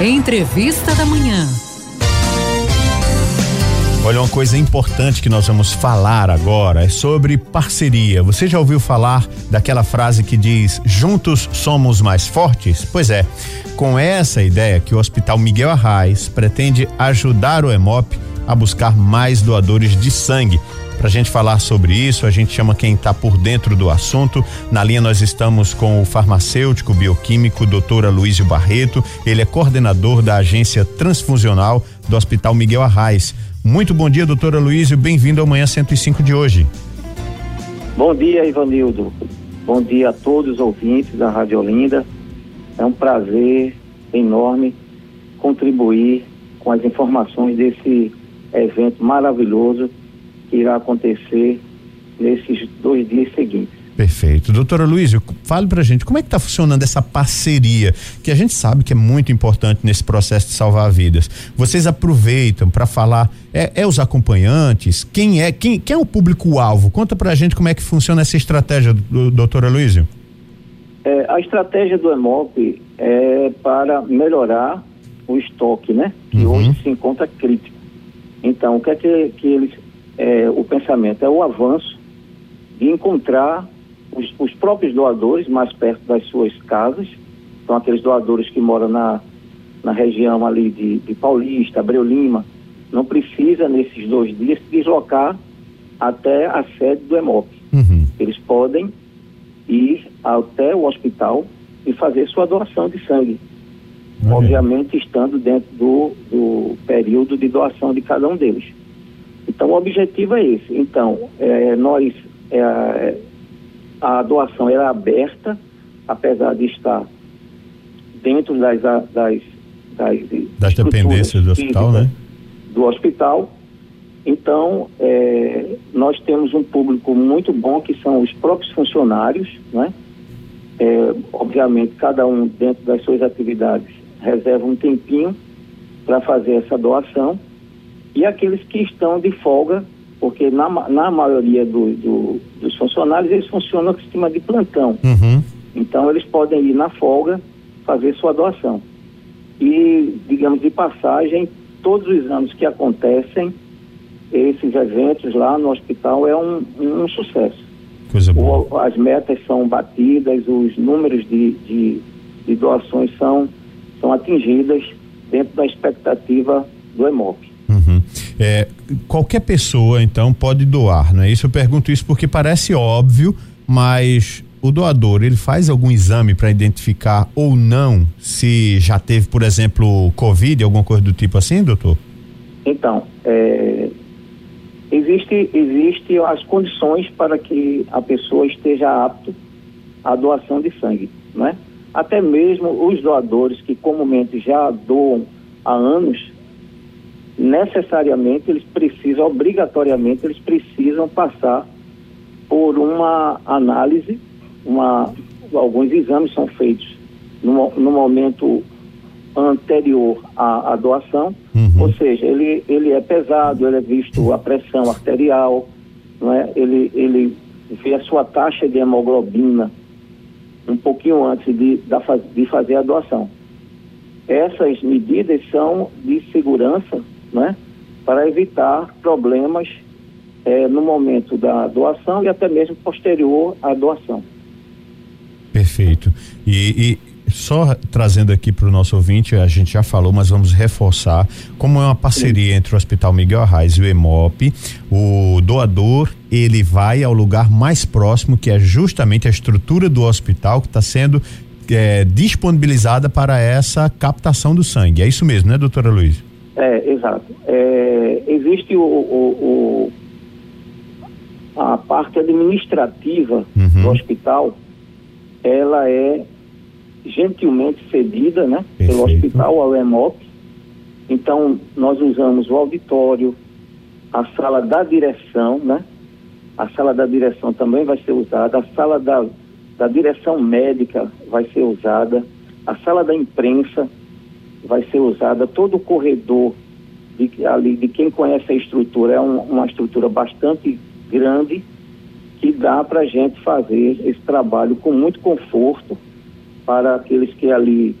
Entrevista da Manhã. Olha, uma coisa importante que nós vamos falar agora é sobre parceria. Você já ouviu falar daquela frase que diz: juntos somos mais fortes? Pois é, com essa ideia que o Hospital Miguel Arraes pretende ajudar o EMOP a buscar mais doadores de sangue. Para a gente falar sobre isso, a gente chama quem está por dentro do assunto. Na linha nós estamos com o farmacêutico bioquímico Dr. Luísio Barreto. Ele é coordenador da agência transfusional do Hospital Miguel Arraes. Muito bom dia, doutora Luísio. Bem-vindo ao Manhã 105 de hoje. Bom dia, Ivanildo. Bom dia a todos os ouvintes da Rádio Olinda. É um prazer enorme contribuir com as informações desse evento maravilhoso irá acontecer nesses dois dias seguintes. Perfeito. Doutora Luísio, fale pra gente como é que está funcionando essa parceria, que a gente sabe que é muito importante nesse processo de salvar vidas. Vocês aproveitam para falar, é, é, os acompanhantes? Quem é quem, quem é o público-alvo? Conta pra gente como é que funciona essa estratégia, do, doutora Luísio. É, a estratégia do EMOP é para melhorar o estoque, né? Que uhum. hoje se encontra crítico. Então, o que é que, que eles. É, o pensamento é o avanço de encontrar os, os, próprios doadores mais perto das suas casas, são aqueles doadores que moram na, na região ali de, de Paulista, Abreu Lima, não precisa nesses dois dias se deslocar até a sede do EMOP. Uhum. Eles podem ir até o hospital e fazer sua doação de sangue. Uhum. Obviamente estando dentro do, do período de doação de cada um deles. Então o objetivo é esse. Então, é, nós é, a doação era aberta, apesar de estar dentro das, das, das, das dependências do hospital, né? Do hospital. Então, é, nós temos um público muito bom, que são os próprios funcionários, né? É, obviamente, cada um dentro das suas atividades reserva um tempinho para fazer essa doação. E aqueles que estão de folga porque na, na maioria do, do, dos funcionários eles funcionam com sistema de plantão. Uhum. Então eles podem ir na folga fazer sua doação. E, digamos, de passagem, todos os anos que acontecem esses eventos lá no hospital é um, um sucesso. Coisa boa. O, as metas são batidas, os números de, de, de doações são, são atingidas dentro da expectativa do EMOP. É, qualquer pessoa, então, pode doar, não é isso? Eu pergunto isso porque parece óbvio, mas o doador, ele faz algum exame para identificar ou não se já teve, por exemplo, Covid, alguma coisa do tipo assim, doutor? Então, é, existe, existe as condições para que a pessoa esteja apto à doação de sangue, não é? Até mesmo os doadores que comumente já doam há anos, necessariamente eles precisam, obrigatoriamente, eles precisam passar por uma análise, uma, alguns exames são feitos no, no momento anterior à, à doação, uhum. ou seja, ele, ele é pesado, ele é visto a pressão arterial, não é? ele, ele vê a sua taxa de hemoglobina um pouquinho antes de, de fazer a doação. Essas medidas são de segurança né? para evitar problemas é, no momento da doação e até mesmo posterior à doação. Perfeito. E, e só trazendo aqui para o nosso ouvinte, a gente já falou, mas vamos reforçar, como é uma parceria Sim. entre o Hospital Miguel Arraes e o EMOP, o doador, ele vai ao lugar mais próximo, que é justamente a estrutura do hospital que está sendo é, disponibilizada para essa captação do sangue. É isso mesmo, né, doutora Luiz? É, exato. É, existe o, o, o, a parte administrativa uhum. do hospital, ela é gentilmente cedida né, pelo hospital ao EMOP. Então, nós usamos o auditório, a sala da direção, né? A sala da direção também vai ser usada, a sala da, da direção médica vai ser usada, a sala da imprensa, vai ser usada todo o corredor de, ali de quem conhece a estrutura é um, uma estrutura bastante grande que dá para a gente fazer esse trabalho com muito conforto para aqueles que ali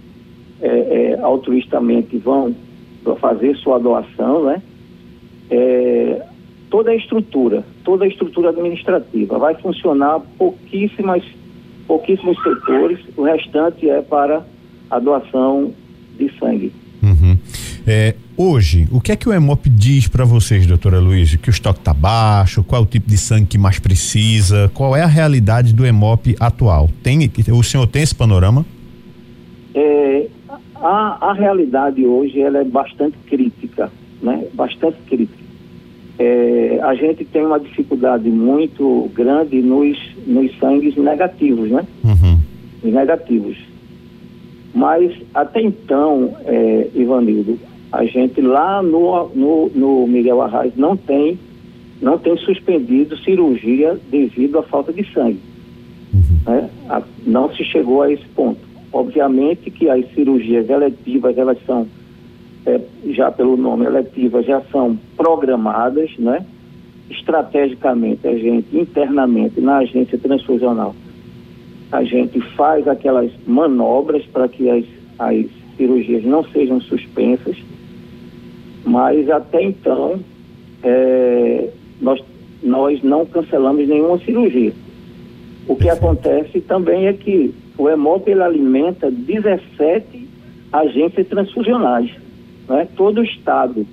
é, é, altruistamente vão fazer sua doação, né? É, toda a estrutura, toda a estrutura administrativa vai funcionar pouquíssimas, pouquíssimos setores, o restante é para a doação de sangue. Uhum. É, hoje, o que é que o EMOP diz para vocês, doutora Luiz? Que o estoque está baixo, qual é o tipo de sangue que mais precisa, qual é a realidade do EMOP atual? Tem, o senhor tem esse panorama? É, a, a realidade hoje ela é bastante crítica, né? Bastante crítica. É, a gente tem uma dificuldade muito grande nos, nos sangues negativos, né? Uhum. Os negativos. Mas até então, é, Ivanildo, a gente lá no, no, no Miguel Arraes não tem, não tem suspendido cirurgia devido à falta de sangue. Uhum. Né? A, não se chegou a esse ponto. Obviamente que as cirurgias eletivas, elas são, é, já pelo nome eletivas, já são programadas, né? Estrategicamente, a gente, internamente, na agência transfusional, a gente faz aquelas manobras para que as, as cirurgias não sejam suspensas, mas até então é, nós, nós não cancelamos nenhuma cirurgia. O que acontece também é que o EMOP ele alimenta 17 agências transfusionais. Né? Todo o Estado,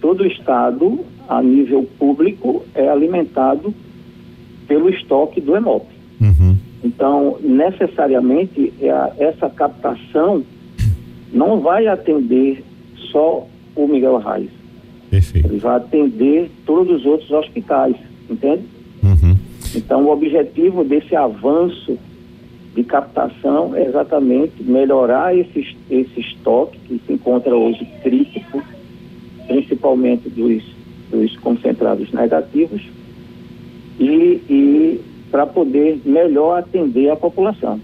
todo o Estado, a nível público, é alimentado pelo estoque do EMOP. Então, necessariamente, é essa captação não vai atender só o Miguel Reis. Perfeito. Ele vai atender todos os outros hospitais, entende? Uhum. Então, o objetivo desse avanço de captação é exatamente melhorar esse, esse estoque que se encontra hoje crítico, principalmente dos, dos concentrados negativos, e, e para poder melhor atender a população.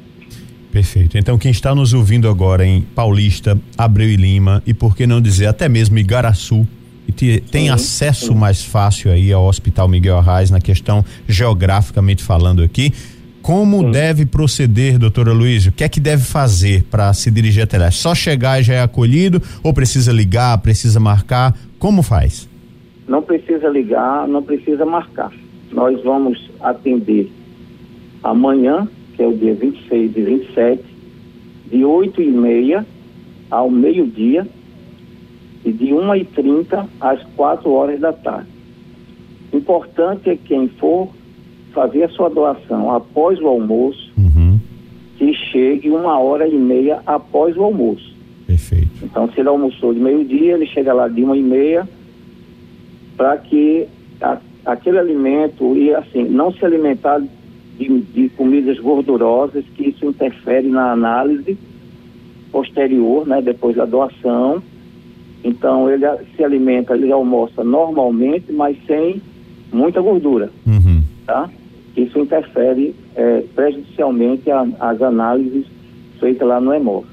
Perfeito. Então, quem está nos ouvindo agora em Paulista, Abreu e Lima e por que não dizer até mesmo Igaraçu, e te, tem sim, acesso sim. mais fácil aí ao Hospital Miguel Arraes na questão geograficamente falando aqui. Como sim. deve proceder, doutora Luiz? O que é que deve fazer para se dirigir até lá? Só chegar e já é acolhido ou precisa ligar, precisa marcar? Como faz? Não precisa ligar, não precisa marcar. Nós vamos atender amanhã, que é o dia 26 e 27, de 8 e meia ao meio-dia e de 1 e 30 às 4 horas da tarde. Importante é quem for fazer a sua doação após o almoço, uhum. que chegue uma hora e meia após o almoço. Perfeito. Então, se ele almoçou de meio-dia, ele chega lá de uma e meia para que a, aquele alimento e assim não se alimentar de, de comidas gordurosas, que isso interfere na análise posterior, né, depois da doação. Então ele se alimenta, ele almoça normalmente, mas sem muita gordura, uhum. tá? Isso interfere é, prejudicialmente as análises feitas lá no EMOF,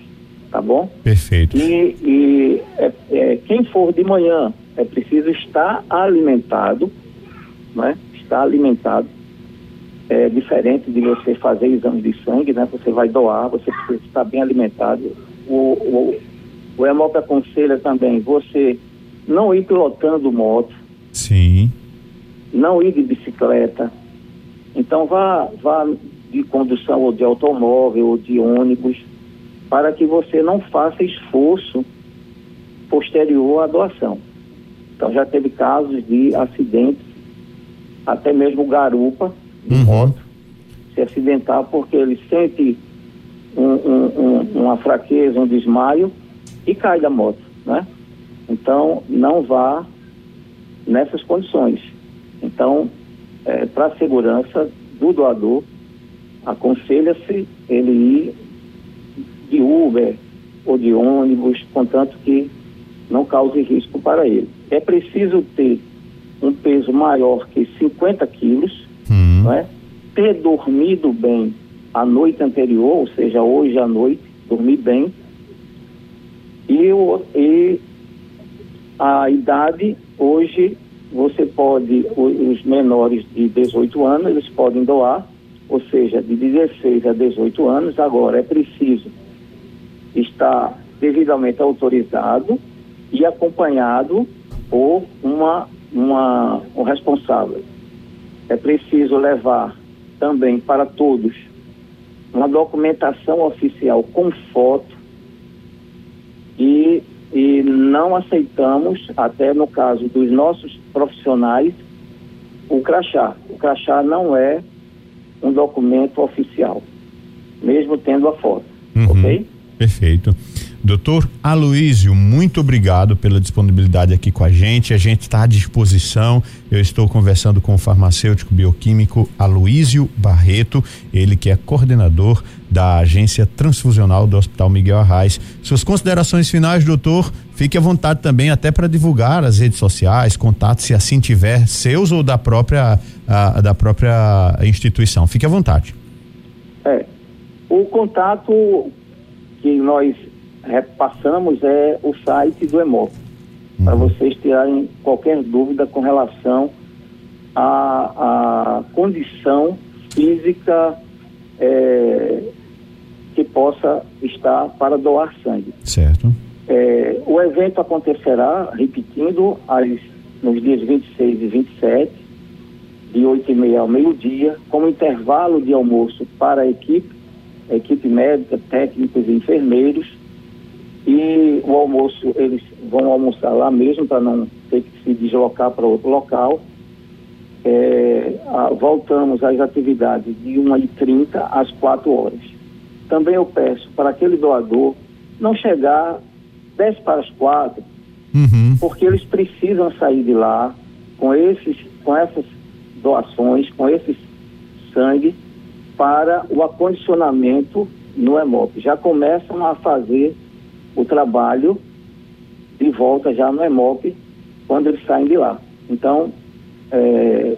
tá bom? Perfeito. E, e é, é, quem for de manhã é preciso estar alimentado, né? Estar alimentado é diferente de você fazer exame de sangue, né? Você vai doar, você precisa estar bem alimentado. O, o, o EMOP aconselha também você não ir pilotando moto. Sim. Não ir de bicicleta. Então vá, vá de condução ou de automóvel ou de ônibus para que você não faça esforço posterior à doação. Então já teve casos de acidentes, até mesmo garupa, de uhum. moto se acidentar porque ele sente um, um, um, uma fraqueza, um desmaio e cai da moto, né? Então, não vá nessas condições. Então, é, para a segurança do doador, aconselha-se ele ir de Uber ou de ônibus, contanto que não cause risco para ele. É preciso ter um peso maior que 50 quilos, não é? Ter dormido bem a noite anterior, ou seja, hoje à noite, dormir bem. E, e a idade, hoje, você pode, os menores de 18 anos, eles podem doar, ou seja, de 16 a 18 anos. Agora, é preciso estar devidamente autorizado e acompanhado por uma, uma, um responsável. É preciso levar também para todos uma documentação oficial com foto e, e não aceitamos, até no caso dos nossos profissionais, o crachá. O crachá não é um documento oficial, mesmo tendo a foto. Uhum, ok? Perfeito. Doutor Aloísio, muito obrigado pela disponibilidade aqui com a gente. A gente está à disposição. Eu estou conversando com o farmacêutico bioquímico Aloísio Barreto, ele que é coordenador da agência transfusional do Hospital Miguel Arraes. Suas considerações finais, doutor, fique à vontade também até para divulgar as redes sociais, contatos se assim tiver, seus ou da própria, a, da própria instituição. Fique à vontade. É, o contato que nós repassamos é o site do EMOP, uhum. para vocês tirarem qualquer dúvida com relação à, à condição física é, que possa estar para doar sangue. Certo. É, o evento acontecerá, repetindo, às, nos dias 26 e 27, de 8 e meia ao meio-dia, como intervalo de almoço para a equipe, a equipe médica, técnicos e enfermeiros, e o almoço, eles vão almoçar lá mesmo para não ter que se deslocar para outro local. É, a, voltamos às atividades de 1h30 às 4 horas. Também eu peço para aquele doador não chegar 10 para as 4, uhum. porque eles precisam sair de lá com, esses, com essas doações, com esse sangue, para o acondicionamento no EMOP. Já começam a fazer o trabalho de volta já no EMOP quando eles saem de lá. Então, é,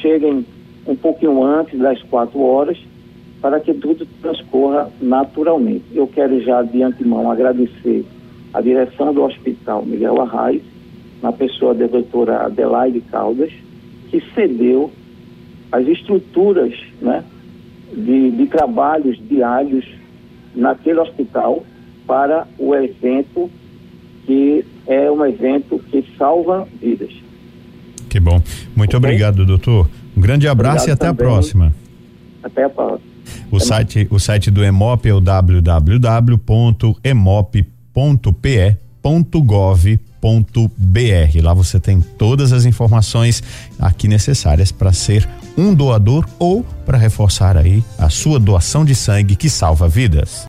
cheguem um pouquinho antes das quatro horas para que tudo transcorra naturalmente. Eu quero já de antemão agradecer a direção do Hospital Miguel Arraes, na pessoa da doutora Adelaide Caldas, que cedeu as estruturas né, de, de trabalhos diários naquele hospital para o evento que é um evento que salva vidas. Que bom. Muito okay? obrigado, doutor. Um grande abraço obrigado e até também. a próxima. Até a próxima. O site, o site do EMOP é o www.emop.pe.gov.br. Lá você tem todas as informações aqui necessárias para ser um doador ou para reforçar aí a sua doação de sangue que salva vidas.